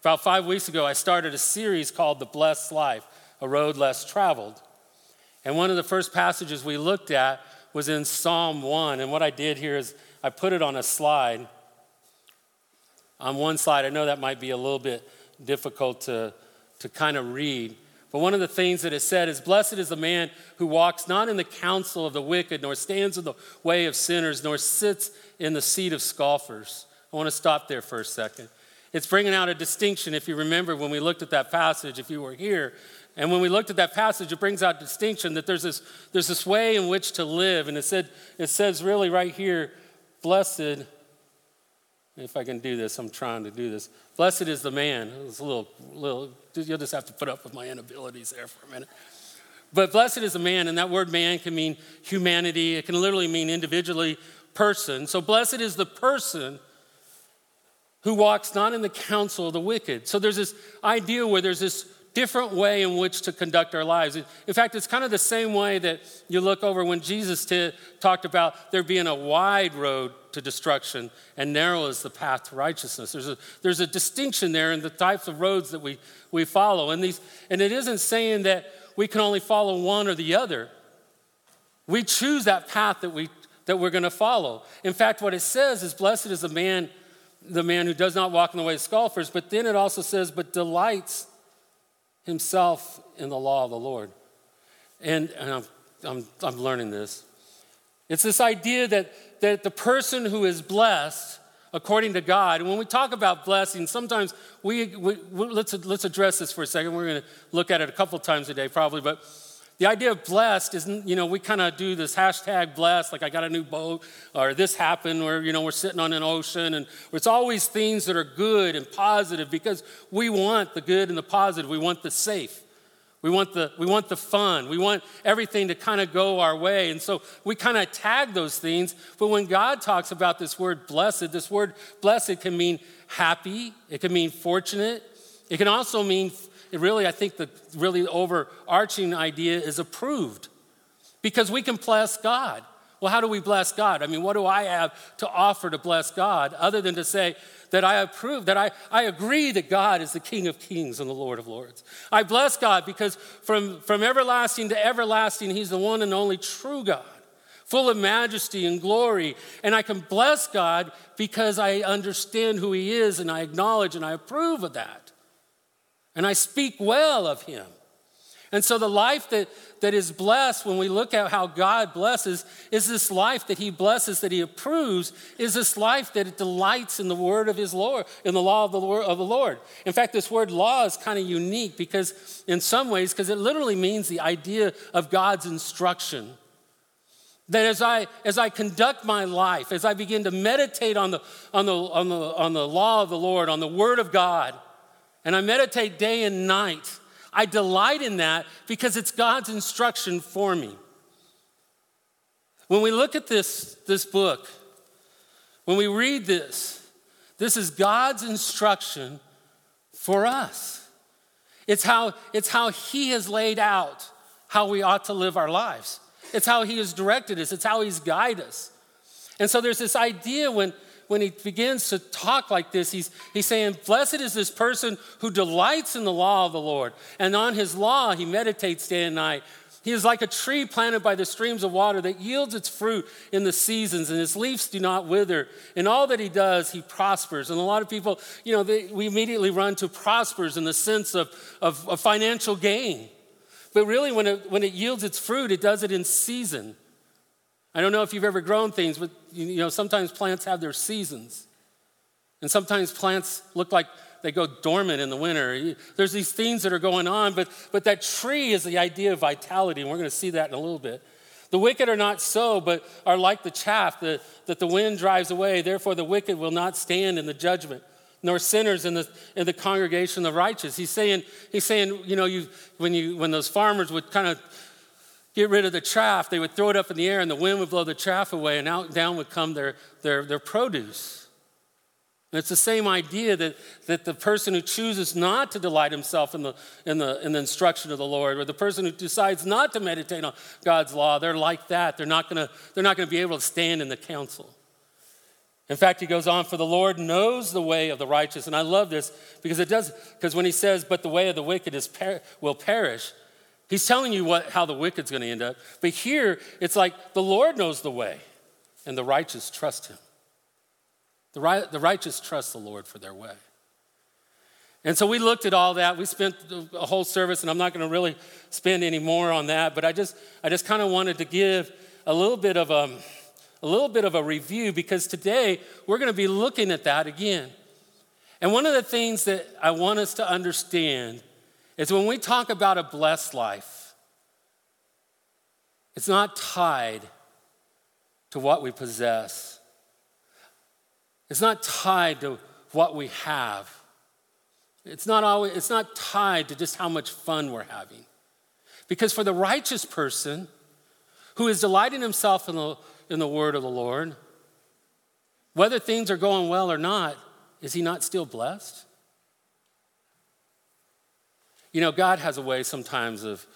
About five weeks ago, I started a series called The Blessed Life A Road Less Traveled. And one of the first passages we looked at was in Psalm 1. And what I did here is I put it on a slide. On one slide, I know that might be a little bit difficult to, to kind of read. But one of the things that it said is, Blessed is the man who walks not in the counsel of the wicked, nor stands in the way of sinners, nor sits in the seat of scoffers. I want to stop there for a second. It's bringing out a distinction. If you remember when we looked at that passage, if you were here, and when we looked at that passage, it brings out distinction that there's this, there's this way in which to live. And it, said, it says really right here, blessed, if I can do this, I'm trying to do this. Blessed is the man. It's a little, little, you'll just have to put up with my inabilities there for a minute. But blessed is the man, and that word man can mean humanity. It can literally mean individually person. So blessed is the person who walks not in the counsel of the wicked. So there's this idea where there's this different way in which to conduct our lives. In fact, it's kind of the same way that you look over when Jesus t- talked about there being a wide road to destruction and narrow is the path to righteousness. There's a, there's a distinction there in the types of roads that we, we follow. And, these, and it isn't saying that we can only follow one or the other. We choose that path that, we, that we're going to follow. In fact, what it says is, Blessed is the man the man who does not walk in the way of scoffers, but then it also says, but delights himself in the law of the Lord. And, and I'm, I'm, I'm learning this. It's this idea that, that the person who is blessed according to God, and when we talk about blessing, sometimes we, we, we let's, let's address this for a second. We're going to look at it a couple times a day, probably, but the idea of blessed isn't, you know, we kind of do this hashtag blessed, like I got a new boat, or this happened, or, you know, we're sitting on an ocean. And it's always things that are good and positive because we want the good and the positive. We want the safe. We want the, we want the fun. We want everything to kind of go our way. And so we kind of tag those things. But when God talks about this word blessed, this word blessed can mean happy, it can mean fortunate, it can also mean really, I think the really overarching idea is approved because we can bless God. Well, how do we bless God? I mean, what do I have to offer to bless God other than to say that I approve, that I, I agree that God is the King of kings and the Lord of lords? I bless God because from, from everlasting to everlasting, He's the one and only true God, full of majesty and glory. And I can bless God because I understand who He is and I acknowledge and I approve of that and I speak well of him. And so the life that, that is blessed when we look at how God blesses is this life that he blesses, that he approves, is this life that delights in the word of his Lord, in the law of the Lord. Of the Lord. In fact, this word law is kind of unique because in some ways, because it literally means the idea of God's instruction. That as I, as I conduct my life, as I begin to meditate on the, on, the, on, the, on the law of the Lord, on the word of God, and I meditate day and night. I delight in that because it's God's instruction for me. When we look at this, this book, when we read this, this is God's instruction for us. It's how, it's how He has laid out how we ought to live our lives. It's how He has directed us, it's how He's guided us. And so there's this idea when, when he begins to talk like this, he's, he's saying, Blessed is this person who delights in the law of the Lord, and on his law he meditates day and night. He is like a tree planted by the streams of water that yields its fruit in the seasons, and his leaves do not wither. In all that he does, he prospers. And a lot of people, you know, they, we immediately run to prospers in the sense of, of, of financial gain. But really, when it, when it yields its fruit, it does it in season. I don't know if you've ever grown things, but you know, sometimes plants have their seasons. And sometimes plants look like they go dormant in the winter. There's these things that are going on, but, but that tree is the idea of vitality, and we're going to see that in a little bit. The wicked are not so, but are like the chaff that, that the wind drives away. Therefore, the wicked will not stand in the judgment, nor sinners in the, in the congregation of the righteous. He's saying, he's saying you know, you, when, you, when those farmers would kind of get rid of the chaff, they would throw it up in the air and the wind would blow the chaff away and out down would come their, their, their produce. And it's the same idea that, that the person who chooses not to delight himself in the, in, the, in the instruction of the Lord, or the person who decides not to meditate on God's law, they're like that. They're not gonna, they're not gonna be able to stand in the council. In fact, he goes on, for the Lord knows the way of the righteous. And I love this because it does, because when he says, but the way of the wicked is per- will perish, he's telling you what, how the wicked's going to end up. But here, it's like the Lord knows the way, and the righteous trust him. The, right, the righteous trust the Lord for their way. And so we looked at all that. We spent a whole service, and I'm not going to really spend any more on that, but I just, I just kind of wanted to give a little bit of a a little bit of a review because today we're going to be looking at that again. And one of the things that I want us to understand is when we talk about a blessed life, it's not tied to what we possess, it's not tied to what we have. It's not, always, it's not tied to just how much fun we're having. Because for the righteous person who is delighting himself in the in the word of the Lord? Whether things are going well or not, is he not still blessed? You know, God has a way sometimes of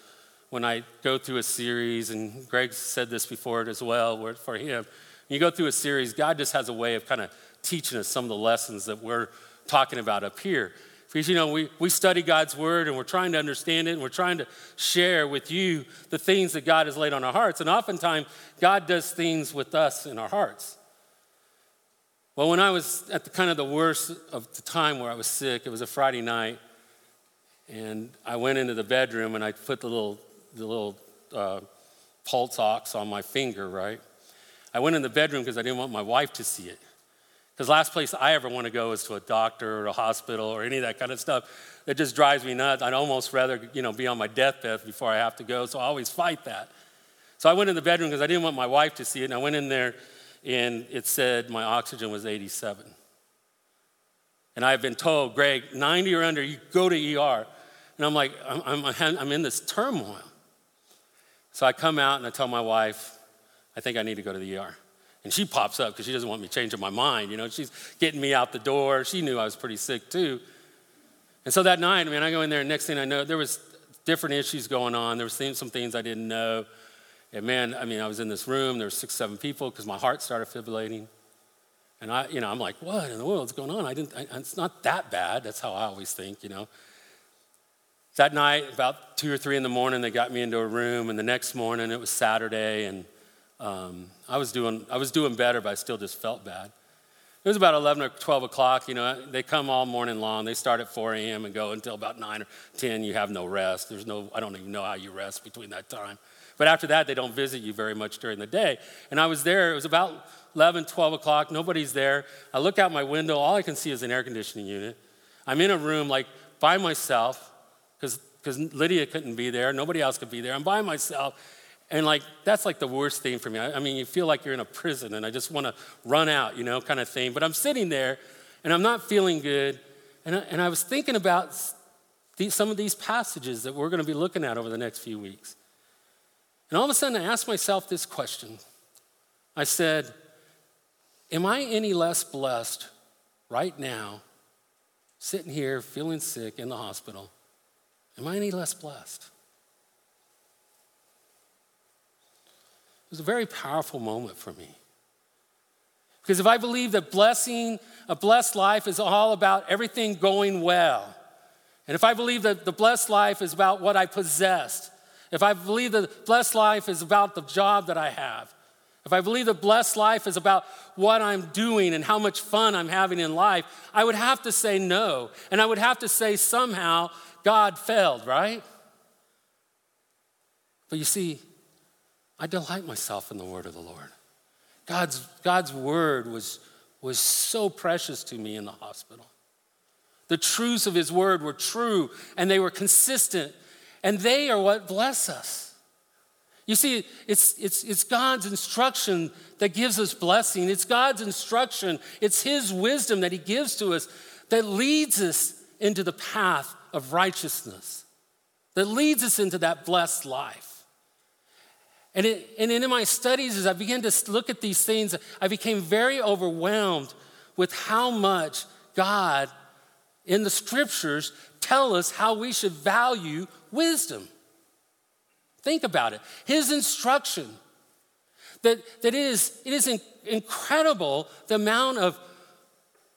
when I go through a series, and Greg said this before it as well, for him, you go through a series, God just has a way of kind of teaching us some of the lessons that we're talking about up here. Because, you know, we, we study God's word and we're trying to understand it and we're trying to share with you the things that God has laid on our hearts. And oftentimes, God does things with us in our hearts. Well, when I was at the kind of the worst of the time where I was sick, it was a Friday night, and I went into the bedroom and I put the little, the little uh, pulse ox on my finger, right? I went in the bedroom because I didn't want my wife to see it. Because last place I ever want to go is to a doctor or a hospital or any of that kind of stuff. That just drives me nuts. I'd almost rather, you know, be on my deathbed before I have to go. So I always fight that. So I went in the bedroom because I didn't want my wife to see it. And I went in there and it said my oxygen was 87. And I've been told, Greg, 90 or under, you go to ER. And I'm like, I'm, I'm, I'm in this turmoil. So I come out and I tell my wife, I think I need to go to the ER. And she pops up because she doesn't want me changing my mind. You know, she's getting me out the door. She knew I was pretty sick too. And so that night, I mean, I go in there, and next thing I know, there was different issues going on. There was some things I didn't know. And man, I mean, I was in this room. There were six, seven people because my heart started fibrillating. And I, you know, I'm like, what in the world is going on? I didn't. I, it's not that bad. That's how I always think, you know. That night, about two or three in the morning, they got me into a room, and the next morning it was Saturday, and um, I, was doing, I was doing better, but I still just felt bad. It was about 11 or 12 o'clock. You know, they come all morning long. They start at 4 a.m. and go until about 9 or 10. You have no rest. There's no, I don't even know how you rest between that time. But after that, they don't visit you very much during the day. And I was there. It was about 11, 12 o'clock. Nobody's there. I look out my window. All I can see is an air conditioning unit. I'm in a room like by myself because Lydia couldn't be there. Nobody else could be there. I'm by myself. And like, that's like the worst thing for me. I, I mean, you feel like you're in a prison and I just want to run out, you know, kind of thing. But I'm sitting there and I'm not feeling good. And I, and I was thinking about these, some of these passages that we're going to be looking at over the next few weeks. And all of a sudden, I asked myself this question I said, Am I any less blessed right now, sitting here feeling sick in the hospital? Am I any less blessed? It was a very powerful moment for me. Because if I believe that blessing, a blessed life is all about everything going well, and if I believe that the blessed life is about what I possessed, if I believe that blessed life is about the job that I have, if I believe that blessed life is about what I'm doing and how much fun I'm having in life, I would have to say no. And I would have to say somehow God failed, right? But you see, I delight myself in the word of the Lord. God's, God's word was, was so precious to me in the hospital. The truths of his word were true and they were consistent, and they are what bless us. You see, it's, it's, it's God's instruction that gives us blessing. It's God's instruction, it's His wisdom that He gives to us that leads us into the path of righteousness, that leads us into that blessed life. And, it, and in my studies, as I began to look at these things, I became very overwhelmed with how much God in the scriptures tell us how we should value wisdom. Think about it. His instruction That, that it is, it is incredible the amount of,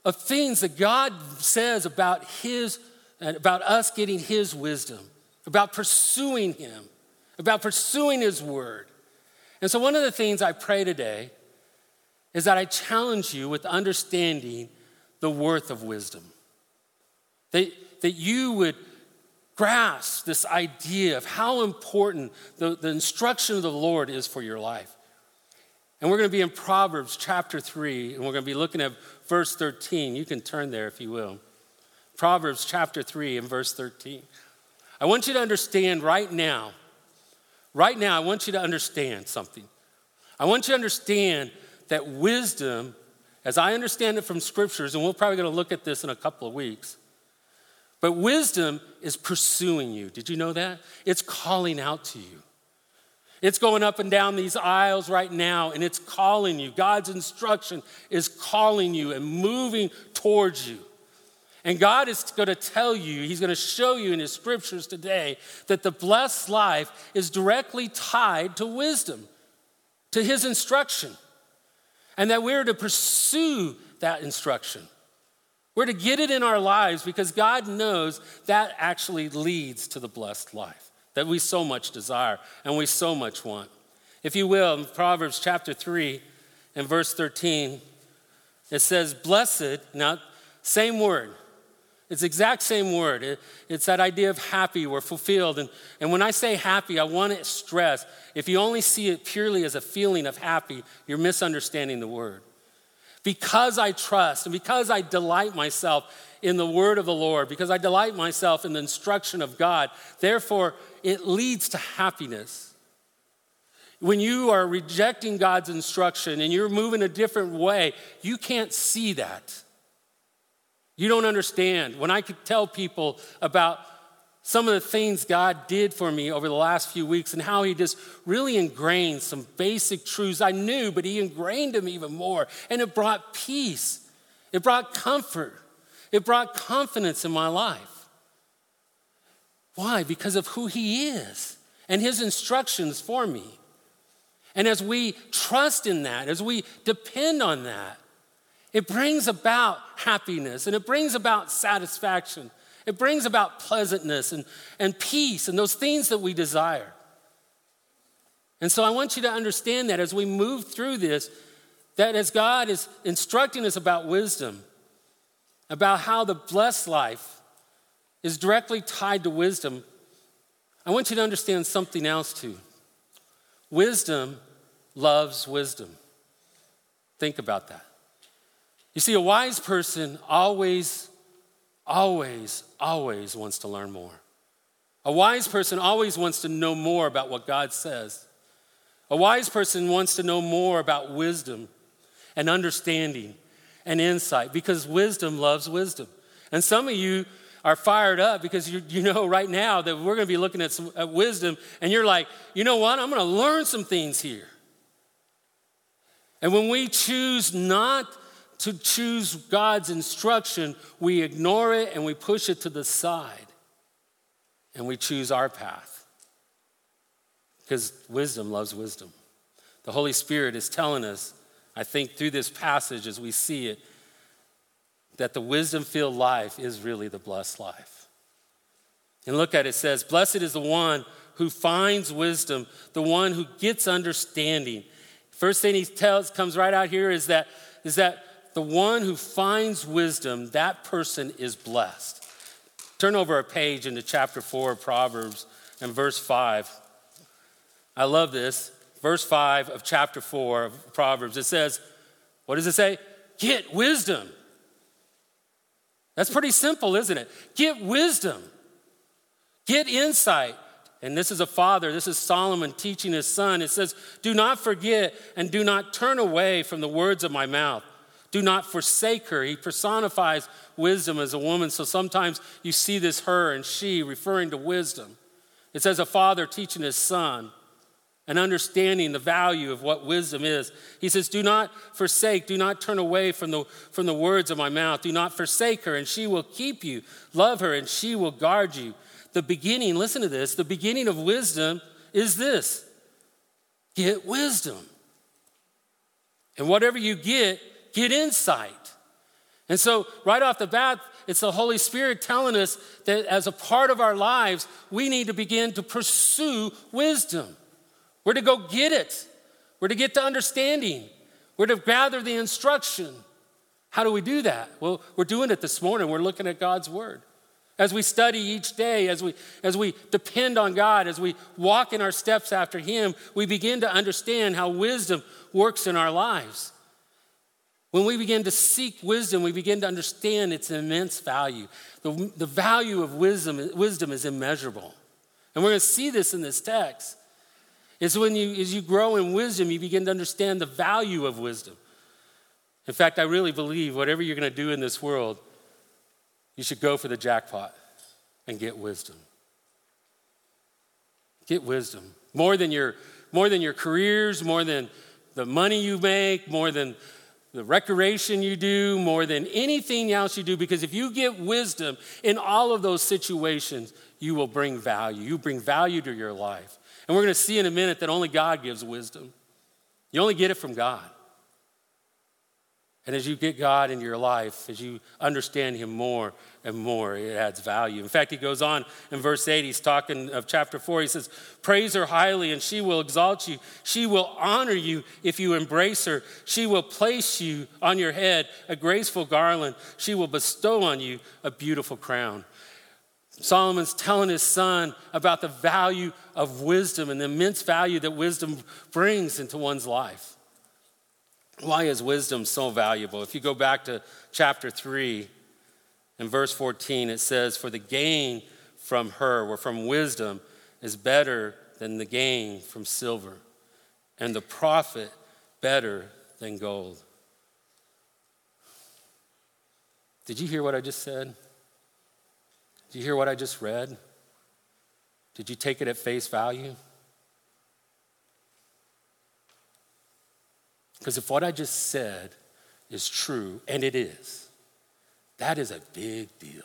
of things that God says about His, about us getting His wisdom, about pursuing Him, about pursuing His Word. And so, one of the things I pray today is that I challenge you with understanding the worth of wisdom. That, that you would grasp this idea of how important the, the instruction of the Lord is for your life. And we're going to be in Proverbs chapter 3, and we're going to be looking at verse 13. You can turn there if you will. Proverbs chapter 3 and verse 13. I want you to understand right now, right now, I want you to understand something. I want you to understand that wisdom, as I understand it from scriptures, and we're probably going to look at this in a couple of weeks, but wisdom is pursuing you. Did you know that? It's calling out to you. It's going up and down these aisles right now and it's calling you. God's instruction is calling you and moving towards you. And God is going to tell you, He's going to show you in His scriptures today that the blessed life is directly tied to wisdom, to His instruction, and that we're to pursue that instruction. We're to get it in our lives because God knows that actually leads to the blessed life that we so much desire and we so much want. If you will, in Proverbs chapter 3 and verse 13, it says, Blessed, now, same word. It's exact same word. It, it's that idea of happy or fulfilled. And, and when I say happy, I want to stress if you only see it purely as a feeling of happy, you're misunderstanding the word. Because I trust and because I delight myself in the word of the Lord, because I delight myself in the instruction of God, therefore it leads to happiness. When you are rejecting God's instruction and you're moving a different way, you can't see that. You don't understand. When I could tell people about some of the things God did for me over the last few weeks and how He just really ingrained some basic truths I knew, but He ingrained them even more. And it brought peace, it brought comfort, it brought confidence in my life. Why? Because of who He is and His instructions for me. And as we trust in that, as we depend on that, it brings about happiness and it brings about satisfaction it brings about pleasantness and, and peace and those things that we desire. And so I want you to understand that as we move through this, that as God is instructing us about wisdom, about how the blessed life is directly tied to wisdom, I want you to understand something else too. Wisdom loves wisdom. Think about that. You see, a wise person always always, always wants to learn more. A wise person always wants to know more about what God says. A wise person wants to know more about wisdom and understanding and insight because wisdom loves wisdom. And some of you are fired up because you, you know right now that we're going to be looking at, some, at wisdom, and you're like, you know what? I'm going to learn some things here. And when we choose not to choose God's instruction, we ignore it and we push it to the side and we choose our path. Because wisdom loves wisdom. The Holy Spirit is telling us, I think, through this passage as we see it, that the wisdom filled life is really the blessed life. And look at it, it says, Blessed is the one who finds wisdom, the one who gets understanding. First thing he tells comes right out here is that, is that the one who finds wisdom, that person is blessed. Turn over a page into chapter 4 of Proverbs and verse 5. I love this. Verse 5 of chapter 4 of Proverbs. It says, What does it say? Get wisdom. That's pretty simple, isn't it? Get wisdom. Get insight. And this is a father, this is Solomon teaching his son. It says, Do not forget and do not turn away from the words of my mouth. Do not forsake her. He personifies wisdom as a woman, so sometimes you see this her and she referring to wisdom. It's as a father teaching his son and understanding the value of what wisdom is. He says, Do not forsake, do not turn away from the, from the words of my mouth. Do not forsake her, and she will keep you. Love her, and she will guard you. The beginning, listen to this, the beginning of wisdom is this get wisdom. And whatever you get, get insight. And so, right off the bat, it's the Holy Spirit telling us that as a part of our lives, we need to begin to pursue wisdom. We're to go get it, we're to get to understanding, we're to gather the instruction. How do we do that? Well, we're doing it this morning. We're looking at God's Word. As we study each day, as we, as we depend on God, as we walk in our steps after Him, we begin to understand how wisdom works in our lives. When we begin to seek wisdom, we begin to understand its immense value. The, the value of wisdom, wisdom is immeasurable. And we're going to see this in this text. It's when you, as you grow in wisdom, you begin to understand the value of wisdom. In fact, I really believe whatever you're going to do in this world, you should go for the jackpot and get wisdom. Get wisdom. More than your, more than your careers, more than the money you make, more than the recreation you do, more than anything else you do, because if you get wisdom in all of those situations, you will bring value. You bring value to your life. And we're going to see in a minute that only God gives wisdom. You only get it from God. And as you get God into your life, as you understand Him more and more, it adds value. In fact, he goes on in verse 8, he's talking of chapter 4. He says, Praise her highly, and she will exalt you. She will honor you if you embrace her. She will place you on your head a graceful garland. She will bestow on you a beautiful crown. Solomon's telling his son about the value of wisdom and the immense value that wisdom brings into one's life. Why is wisdom so valuable? If you go back to chapter 3 and verse 14, it says, For the gain from her or from wisdom is better than the gain from silver, and the profit better than gold. Did you hear what I just said? Did you hear what I just read? Did you take it at face value? Because if what I just said is true, and it is, that is a big deal.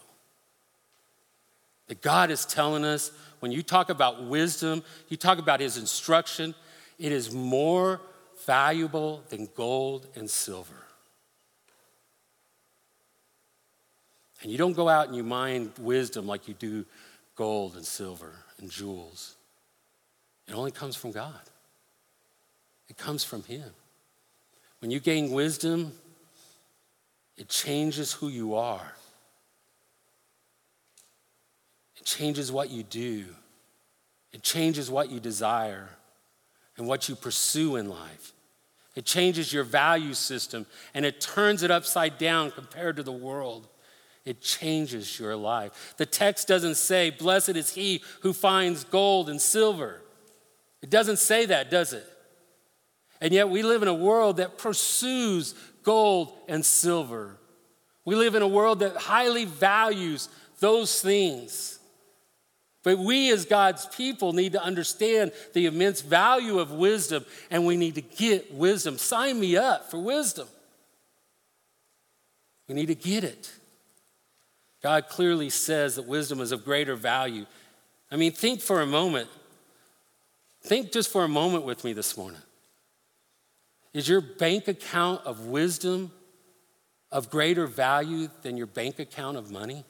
That God is telling us when you talk about wisdom, you talk about His instruction, it is more valuable than gold and silver. And you don't go out and you mine wisdom like you do gold and silver and jewels. It only comes from God, it comes from Him. When you gain wisdom, it changes who you are. It changes what you do. It changes what you desire and what you pursue in life. It changes your value system and it turns it upside down compared to the world. It changes your life. The text doesn't say, Blessed is he who finds gold and silver. It doesn't say that, does it? And yet we live in a world that pursues gold and silver. We live in a world that highly values those things. But we, as God's people, need to understand the immense value of wisdom, and we need to get wisdom. Sign me up for wisdom. We need to get it. God clearly says that wisdom is of greater value. I mean, think for a moment. Think just for a moment with me this morning. Is your bank account of wisdom of greater value than your bank account of money?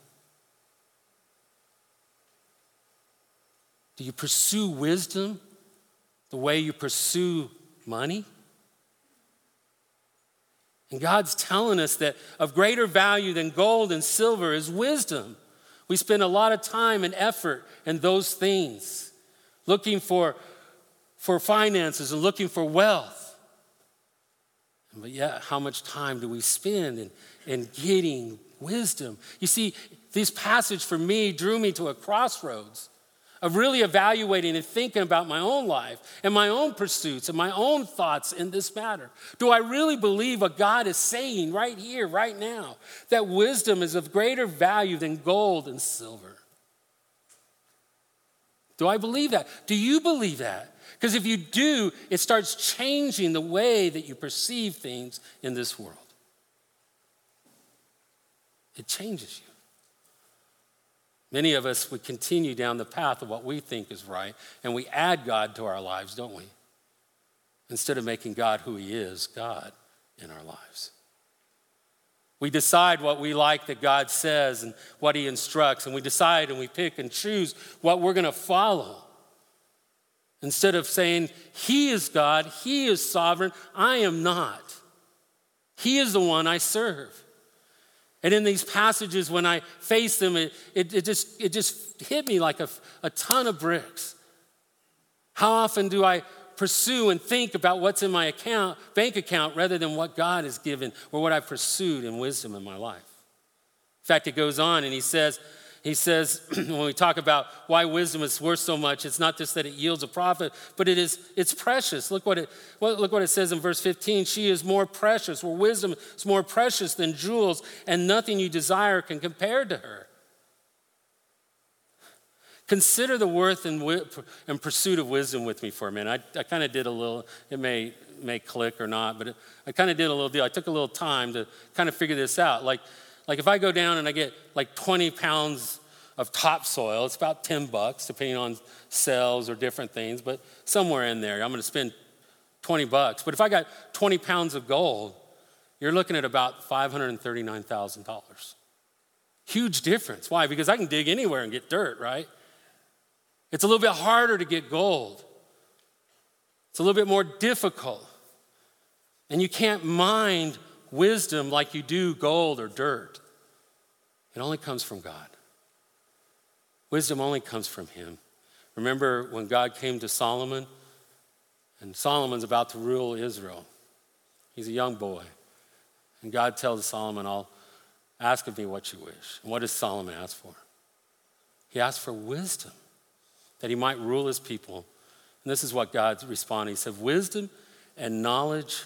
Do you pursue wisdom the way you pursue money? And God's telling us that of greater value than gold and silver is wisdom. We spend a lot of time and effort in those things, looking for, for finances and looking for wealth. But yet, how much time do we spend in, in getting wisdom? You see, this passage for me drew me to a crossroads of really evaluating and thinking about my own life and my own pursuits and my own thoughts in this matter. Do I really believe what God is saying right here, right now, that wisdom is of greater value than gold and silver? Do I believe that? Do you believe that? Because if you do, it starts changing the way that you perceive things in this world. It changes you. Many of us would continue down the path of what we think is right, and we add God to our lives, don't we? Instead of making God who He is, God. in our lives. We decide what we like that God says and what He instructs, and we decide and we pick and choose what we're going to follow. Instead of saying, He is God, He is sovereign, I am not. He is the one I serve. And in these passages, when I face them, it, it, it, just, it just hit me like a, a ton of bricks. How often do I pursue and think about what's in my account, bank account rather than what God has given or what I've pursued in wisdom in my life? In fact, it goes on and he says, he says when we talk about why wisdom is worth so much it's not just that it yields a profit but it is it's precious. Look what it look what it says in verse 15 she is more precious where wisdom is more precious than jewels and nothing you desire can compare to her. Consider the worth and, and pursuit of wisdom with me for a minute. I, I kind of did a little it may may click or not but it, i kind of did a little deal. I took a little time to kind of figure this out. Like like if I go down and I get like 20 pounds of topsoil, it's about 10 bucks, depending on cells or different things, but somewhere in there, I'm gonna spend 20 bucks. But if I got 20 pounds of gold, you're looking at about $539,000. Huge difference. Why? Because I can dig anywhere and get dirt, right? It's a little bit harder to get gold. It's a little bit more difficult. And you can't mine wisdom like you do gold or dirt. It only comes from God. Wisdom only comes from Him. Remember when God came to Solomon, and Solomon's about to rule Israel. He's a young boy. And God tells Solomon, I'll ask of me what you wish. And what does Solomon ask for? He asked for wisdom, that he might rule his people. And this is what God responded. He said, Wisdom and knowledge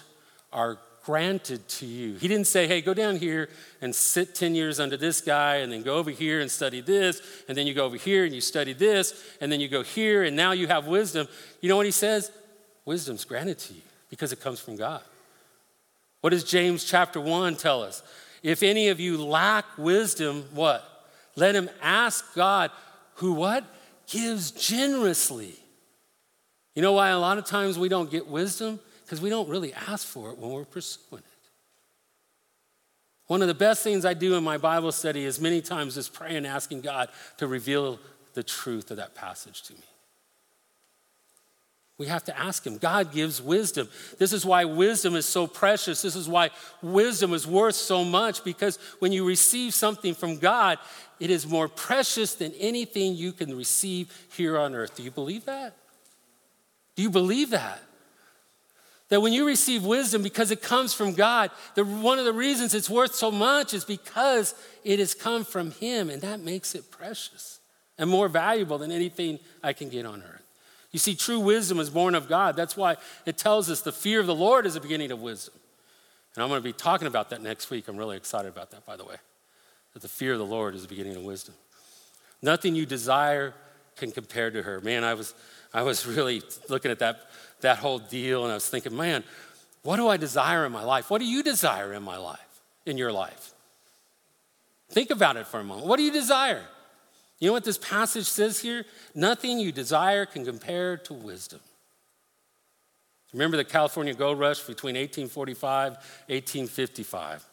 are granted to you. He didn't say, hey, go down here and sit 10 years under this guy, and then go over here and study this, and then you go over here and you study this, and then you go here, and now you have wisdom. You know what he says? Wisdom's granted to you because it comes from God. What does James chapter 1 tell us? If any of you lack wisdom, what? Let him ask God, who what? Gives generously. You know why a lot of times we don't get wisdom? Because we don't really ask for it when we're pursuing it. One of the best things I do in my Bible study is many times is pray and asking God to reveal the truth of that passage to me. We have to ask Him. God gives wisdom. This is why wisdom is so precious. This is why wisdom is worth so much because when you receive something from God, it is more precious than anything you can receive here on earth. Do you believe that? Do you believe that? That when you receive wisdom, because it comes from God, the, one of the reasons it's worth so much is because it has come from Him, and that makes it precious and more valuable than anything I can get on earth. You see, true wisdom is born of God. That's why it tells us the fear of the Lord is the beginning of wisdom. And I'm going to be talking about that next week. I'm really excited about that, by the way. That the fear of the Lord is the beginning of wisdom. Nothing you desire can compare to her. Man, I was, I was really looking at that that whole deal, and I was thinking, man, what do I desire in my life? What do you desire in my life, in your life? Think about it for a moment. What do you desire? You know what this passage says here? Nothing you desire can compare to wisdom. Remember the California gold rush between 1845 1855?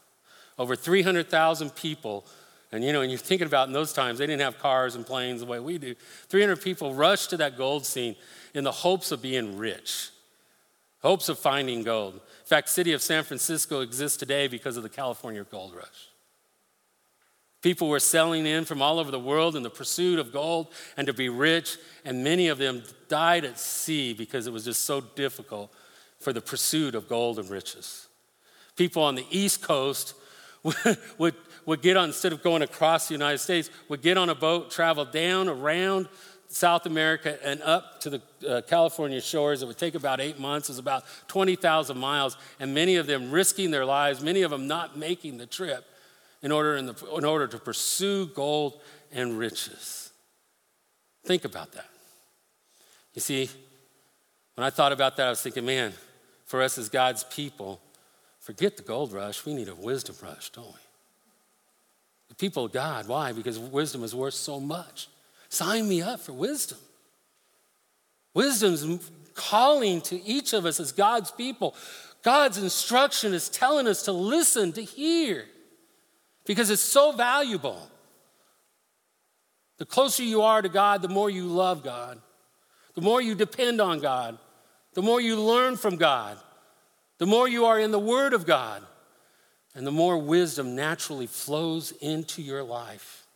Over 300,000 people, and you know, and you're thinking about in those times, they didn't have cars and planes the way we do. 300 people rushed to that gold scene in the hopes of being rich, hopes of finding gold. In fact, city of San Francisco exists today because of the California gold rush. People were selling in from all over the world in the pursuit of gold and to be rich, and many of them died at sea because it was just so difficult for the pursuit of gold and riches. People on the East Coast would, would, would get on, instead of going across the United States, would get on a boat, travel down around South America and up to the uh, California shores. It would take about eight months. It was about 20,000 miles, and many of them risking their lives, many of them not making the trip in order, in, the, in order to pursue gold and riches. Think about that. You see, when I thought about that, I was thinking, man, for us as God's people, forget the gold rush. We need a wisdom rush, don't we? The people of God, why? Because wisdom is worth so much. Sign me up for wisdom. Wisdom's calling to each of us as God's people. God's instruction is telling us to listen, to hear, because it's so valuable. The closer you are to God, the more you love God, the more you depend on God, the more you learn from God, the more you are in the Word of God, and the more wisdom naturally flows into your life.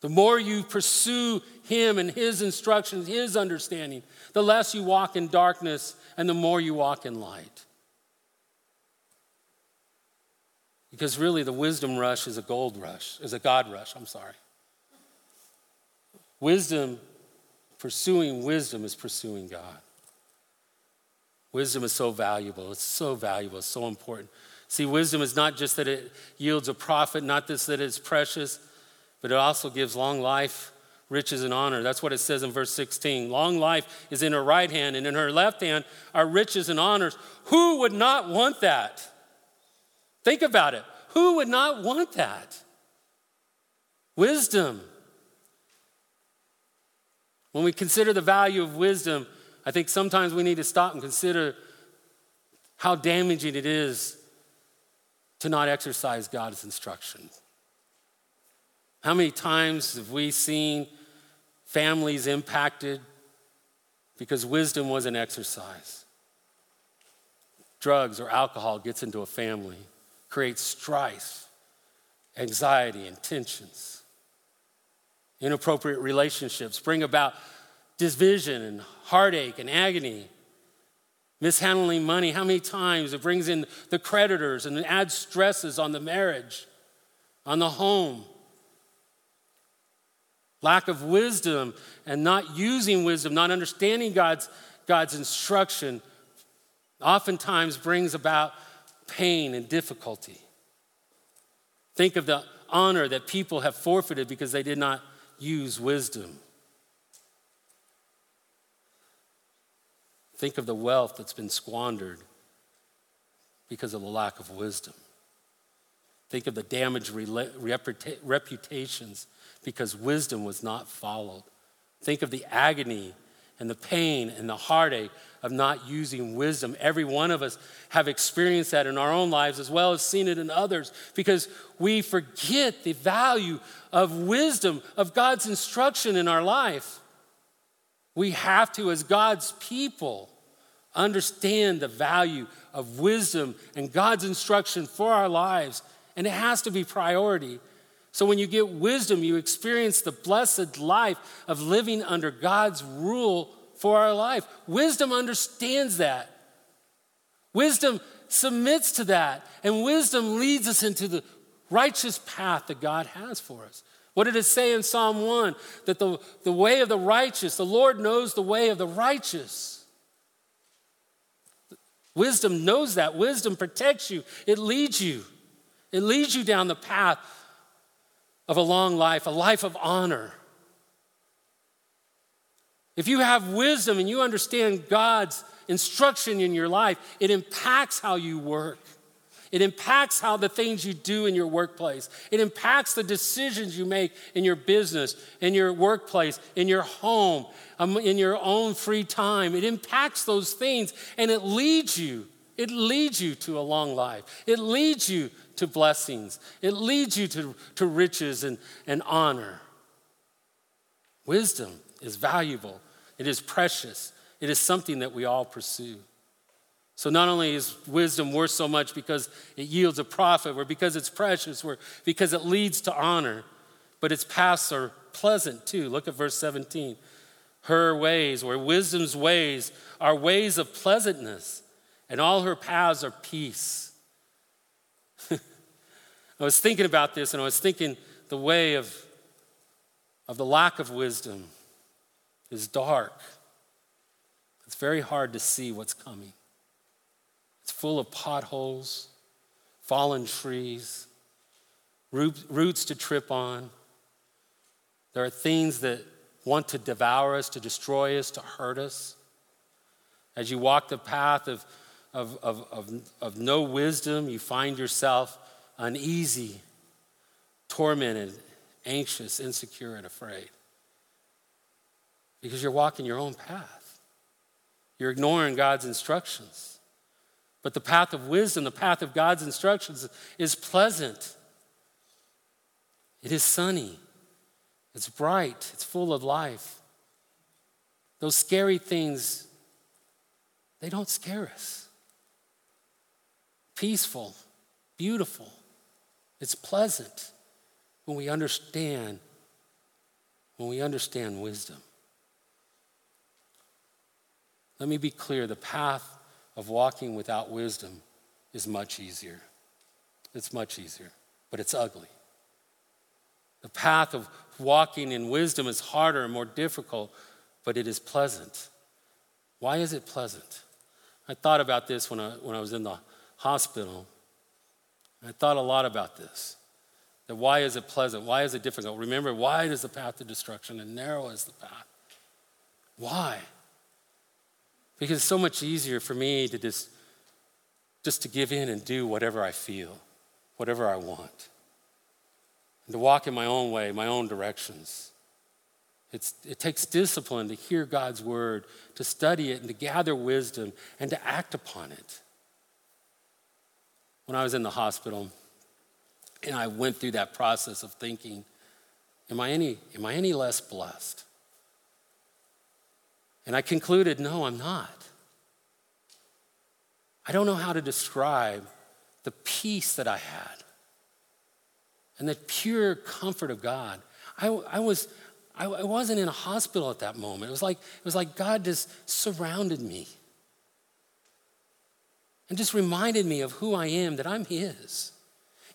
The more you pursue Him and His instructions, His understanding, the less you walk in darkness and the more you walk in light. Because really, the wisdom rush is a gold rush, is a God rush, I'm sorry. Wisdom, pursuing wisdom is pursuing God. Wisdom is so valuable. It's so valuable. It's so important. See, wisdom is not just that it yields a profit, not just that it's precious, but it also gives long life, riches, and honor. That's what it says in verse 16. Long life is in her right hand, and in her left hand are riches and honors. Who would not want that? Think about it. Who would not want that? Wisdom. When we consider the value of wisdom, I think sometimes we need to stop and consider how damaging it is to not exercise God's instruction. How many times have we seen families impacted because wisdom wasn't exercised? Drugs or alcohol gets into a family, creates strife, anxiety, and tensions. Inappropriate relationships bring about division and heartache and agony. Mishandling money, how many times it brings in the creditors and adds stresses on the marriage, on the home. Lack of wisdom and not using wisdom, not understanding God's, God's instruction, oftentimes brings about pain and difficulty. Think of the honor that people have forfeited because they did not use wisdom. Think of the wealth that's been squandered because of the lack of wisdom. Think of the damaged reputations because wisdom was not followed. Think of the agony and the pain and the heartache of not using wisdom. Every one of us have experienced that in our own lives as well as seen it in others because we forget the value of wisdom, of God's instruction in our life. We have to, as God's people, understand the value of wisdom and God's instruction for our lives, and it has to be priority. So when you get wisdom, you experience the blessed life of living under God's rule for our life. Wisdom understands that. Wisdom submits to that, and wisdom leads us into the righteous path that God has for us. What did it say in Psalm 1? That the, the way of the righteous, the Lord knows the way of the righteous. Wisdom knows that. Wisdom protects you, it leads you. It leads you down the path of a long life, a life of honor. If you have wisdom and you understand God's instruction in your life, it impacts how you work. It impacts how the things you do in your workplace. It impacts the decisions you make in your business, in your workplace, in your home, um, in your own free time. It impacts those things and it leads you. It leads you to a long life. It leads you to blessings. It leads you to, to riches and, and honor. Wisdom is valuable, it is precious, it is something that we all pursue. So, not only is wisdom worth so much because it yields a profit, or because it's precious, or because it leads to honor, but its paths are pleasant too. Look at verse 17. Her ways, or wisdom's ways, are ways of pleasantness, and all her paths are peace. I was thinking about this, and I was thinking the way of, of the lack of wisdom is dark. It's very hard to see what's coming. Full of potholes, fallen trees, roots to trip on. There are things that want to devour us, to destroy us, to hurt us. As you walk the path of, of, of, of, of no wisdom, you find yourself uneasy, tormented, anxious, insecure, and afraid. Because you're walking your own path. You're ignoring God's instructions. But the path of wisdom, the path of God's instructions, is pleasant. It is sunny. It's bright. It's full of life. Those scary things, they don't scare us. Peaceful, beautiful. It's pleasant when we understand when we understand wisdom. Let me be clear the path of walking without wisdom is much easier. It's much easier, but it's ugly. The path of walking in wisdom is harder and more difficult, but it is pleasant. Why is it pleasant? I thought about this when I, when I was in the hospital. I thought a lot about this. That why is it pleasant? Why is it difficult? Remember, wide is the path to destruction and narrow is the path. Why? Because it's so much easier for me to just, just to give in and do whatever I feel, whatever I want, and to walk in my own way, my own directions. It's, it takes discipline to hear God's word, to study it, and to gather wisdom, and to act upon it. When I was in the hospital, and I went through that process of thinking, am I any, am I any less blessed? And I concluded, no, I'm not. I don't know how to describe the peace that I had and the pure comfort of God. I, I was, I, I wasn't in a hospital at that moment. It was like, it was like God just surrounded me and just reminded me of who I am, that I'm His.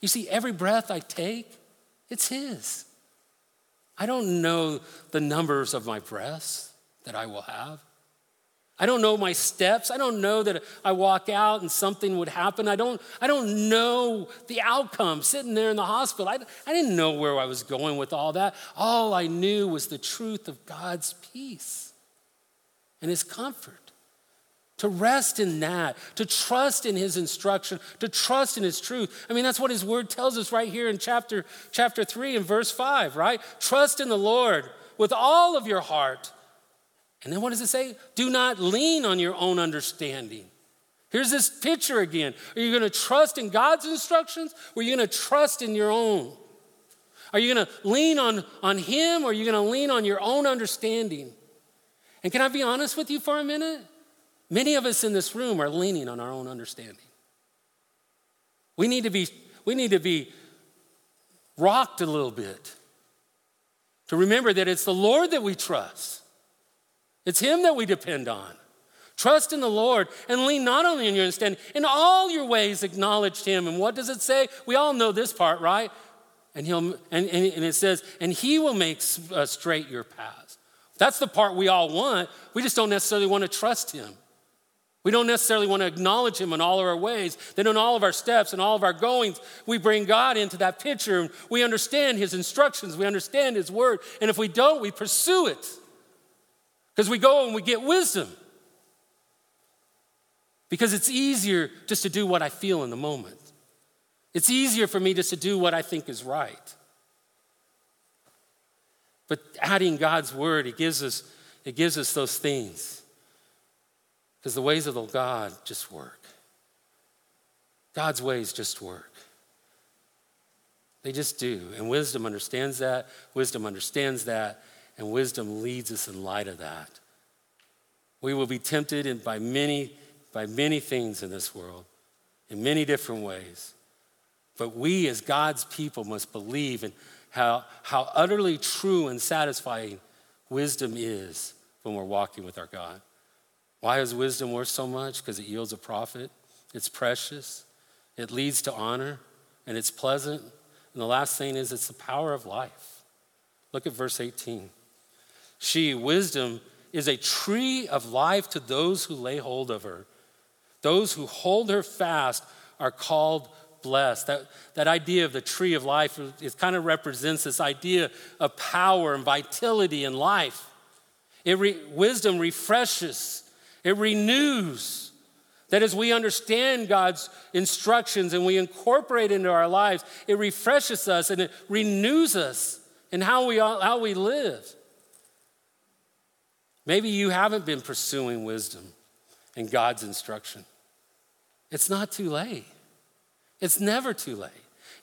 You see, every breath I take, it's His. I don't know the numbers of my breaths that I will have. I don't know my steps. I don't know that I walk out and something would happen. I don't, I don't know the outcome sitting there in the hospital. I, I didn't know where I was going with all that. All I knew was the truth of God's peace and His comfort to rest in that, to trust in his instruction, to trust in his truth. I mean, that's what his word tells us right here in chapter, chapter 3 and verse 5, right? Trust in the Lord with all of your heart. And then what does it say? Do not lean on your own understanding. Here's this picture again. Are you going to trust in God's instructions or are you going to trust in your own? Are you going to lean on, on Him or are you going to lean on your own understanding? And can I be honest with you for a minute? Many of us in this room are leaning on our own understanding. We need to be, we need to be rocked a little bit to remember that it's the Lord that we trust. It's Him that we depend on. Trust in the Lord and lean not only on your understanding, in all your ways acknowledge Him. And what does it say? We all know this part, right? And, he'll, and, and, and it says, and He will make uh, straight your paths. That's the part we all want. We just don't necessarily want to trust Him. We don't necessarily want to acknowledge Him in all of our ways. Then, in all of our steps and all of our goings, we bring God into that picture and we understand His instructions, we understand His word. And if we don't, we pursue it because we go and we get wisdom. Because it's easier just to do what I feel in the moment, it's easier for me just to do what I think is right. But adding God's word, it gives us, it gives us those things. Because the ways of the God just work. God's ways just work. They just do. And wisdom understands that. Wisdom understands that. And wisdom leads us in light of that. We will be tempted by many, by many things in this world, in many different ways. But we, as God's people, must believe in how, how utterly true and satisfying wisdom is when we're walking with our God. Why is wisdom worth so much? Because it yields a profit, it's precious, it leads to honor, and it's pleasant. And the last thing is it's the power of life. Look at verse 18. She, wisdom, is a tree of life to those who lay hold of her. Those who hold her fast are called blessed. That, that idea of the tree of life, it kind of represents this idea of power and vitality and life. It re, wisdom refreshes it renews. That as we understand God's instructions and we incorporate into our lives, it refreshes us and it renews us in how we, how we live. Maybe you haven't been pursuing wisdom and God's instruction. It's not too late. It's never too late.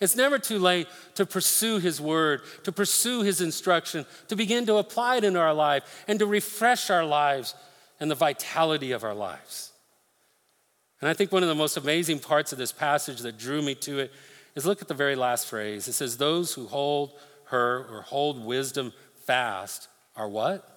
It's never too late to pursue His word, to pursue His instruction, to begin to apply it into our life, and to refresh our lives and the vitality of our lives. And I think one of the most amazing parts of this passage that drew me to it is look at the very last phrase. It says, Those who hold her or hold wisdom fast are what?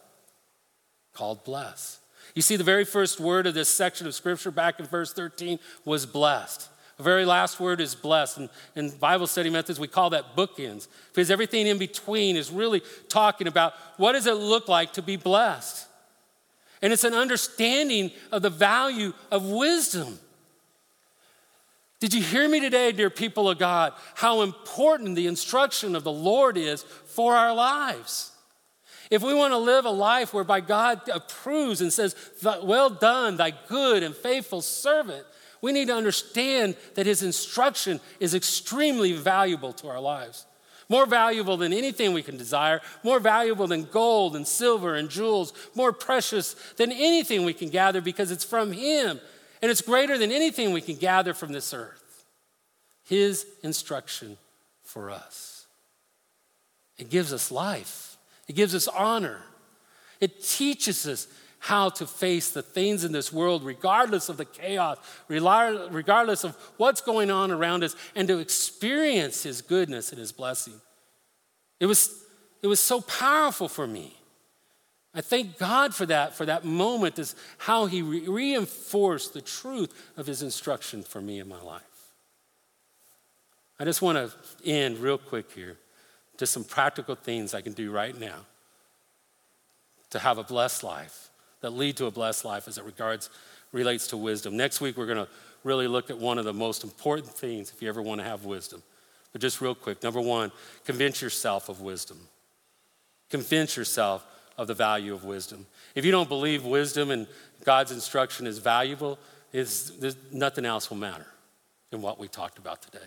Called blessed. You see, the very first word of this section of scripture back in verse 13 was blessed. The very last word is blessed. And in Bible study methods, we call that bookends because everything in between is really talking about what does it look like to be blessed? And it's an understanding of the value of wisdom. Did you hear me today, dear people of God, how important the instruction of the Lord is for our lives? If we want to live a life whereby God approves and says, Well done, thy good and faithful servant, we need to understand that his instruction is extremely valuable to our lives. More valuable than anything we can desire, more valuable than gold and silver and jewels, more precious than anything we can gather because it's from him and it's greater than anything we can gather from this earth. His instruction for us. It gives us life, it gives us honor, it teaches us how to face the things in this world, regardless of the chaos, regardless of what's going on around us, and to experience His goodness and His blessing. It was, it was so powerful for me. I thank God for that, for that moment, is how He re- reinforced the truth of His instruction for me in my life. I just want to end real quick here to some practical things I can do right now to have a blessed life that lead to a blessed life as it regards relates to wisdom. Next week we're going to really look at one of the most important things if you ever want to have wisdom. But just real quick, number 1, convince yourself of wisdom. Convince yourself of the value of wisdom. If you don't believe wisdom and God's instruction is valuable, is nothing else will matter in what we talked about today.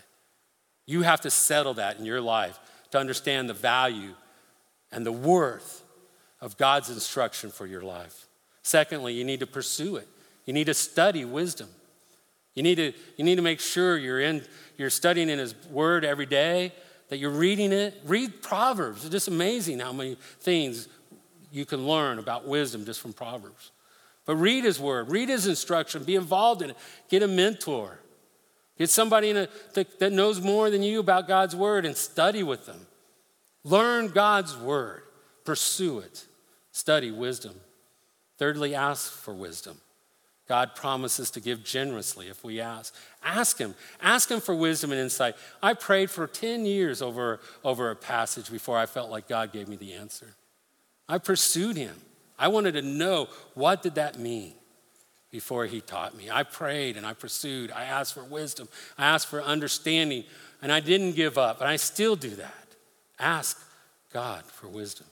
You have to settle that in your life to understand the value and the worth of God's instruction for your life. Secondly, you need to pursue it. You need to study wisdom. You need to, you need to make sure you're, in, you're studying in His Word every day, that you're reading it. Read Proverbs. It's just amazing how many things you can learn about wisdom just from Proverbs. But read His Word, read His instruction, be involved in it, get a mentor. Get somebody a, that, knows more than you about God's Word and study with them. Learn God's Word, pursue it, study wisdom. Thirdly, ask for wisdom. God promises to give generously if we ask. Ask Him. Ask Him for wisdom and insight. I prayed for 10 years over, over a passage before I felt like God gave me the answer. I pursued Him. I wanted to know what did that mean before He taught me. I prayed and I pursued. I asked for wisdom. I asked for understanding, and I didn't give up, and I still do that. Ask God for wisdom.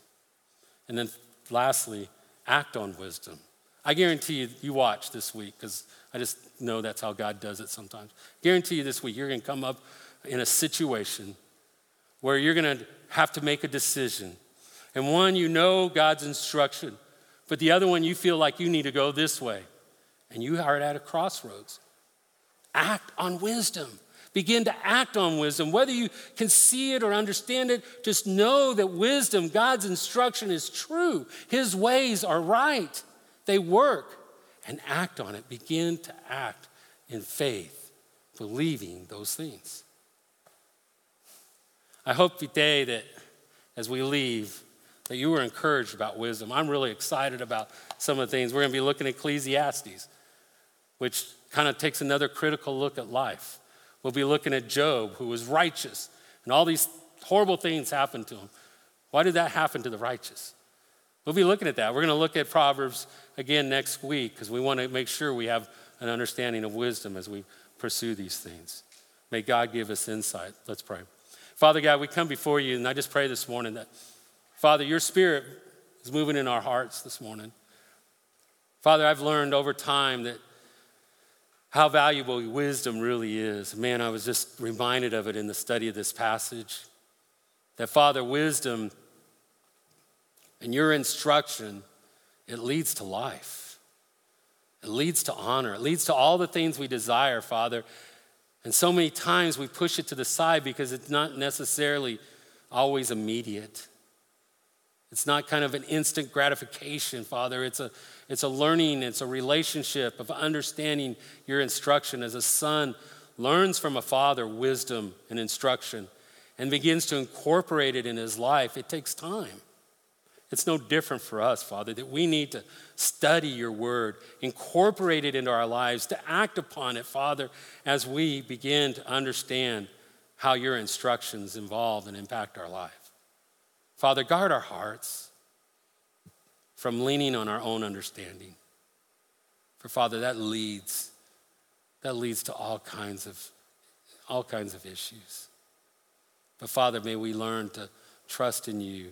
And then lastly, act on wisdom. I guarantee you, you watch this week because I just know that's how God does it sometimes. Guarantee you this week, you're going to come up in a situation where you're going to have to make a decision. And one, you know God's instruction, but the other one, you feel like you need to go this way. And you are at a crossroads. Act on wisdom. Begin to act on wisdom. Whether you can see it or understand it, just know that wisdom, God's instruction, is true. His ways are right, they work. And act on it. Begin to act in faith, believing those things. I hope today that as we leave, that you were encouraged about wisdom. I'm really excited about some of the things. We're going to be looking at Ecclesiastes, which kind of takes another critical look at life. We'll be looking at Job, who was righteous, and all these horrible things happened to him. Why did that happen to the righteous? We'll be looking at that. We're going to look at Proverbs again next week because we want to make sure we have an understanding of wisdom as we pursue these things. May God give us insight. Let's pray. Father God, we come before you, and I just pray this morning that, Father, your spirit is moving in our hearts this morning. Father, I've learned over time that how valuable wisdom really is. Man, I was just reminded of it in the study of this passage. That, Father, wisdom and your instruction, it leads to life. It leads to honor. It leads to all the things we desire, Father. And so many times we push it to the side because it's not necessarily always immediate. It's not kind of an instant gratification, Father. It's a, it's a learning, it's a relationship of understanding your instruction as a son learns from a father wisdom and instruction and begins to incorporate it in his life. It takes time. It's no different for us, Father, that we need to study your word, incorporate it into our lives, to act upon it, Father, as we begin to understand how your instructions involve and impact our life. Father, guard our hearts from leaning on our own understanding. For Father, that leads that leads to all kinds of all kinds of issues. But Father, may we learn to trust in you,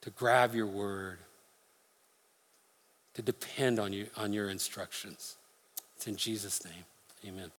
to grab your word, to depend on you on your instructions. It's in Jesus' name. Amen.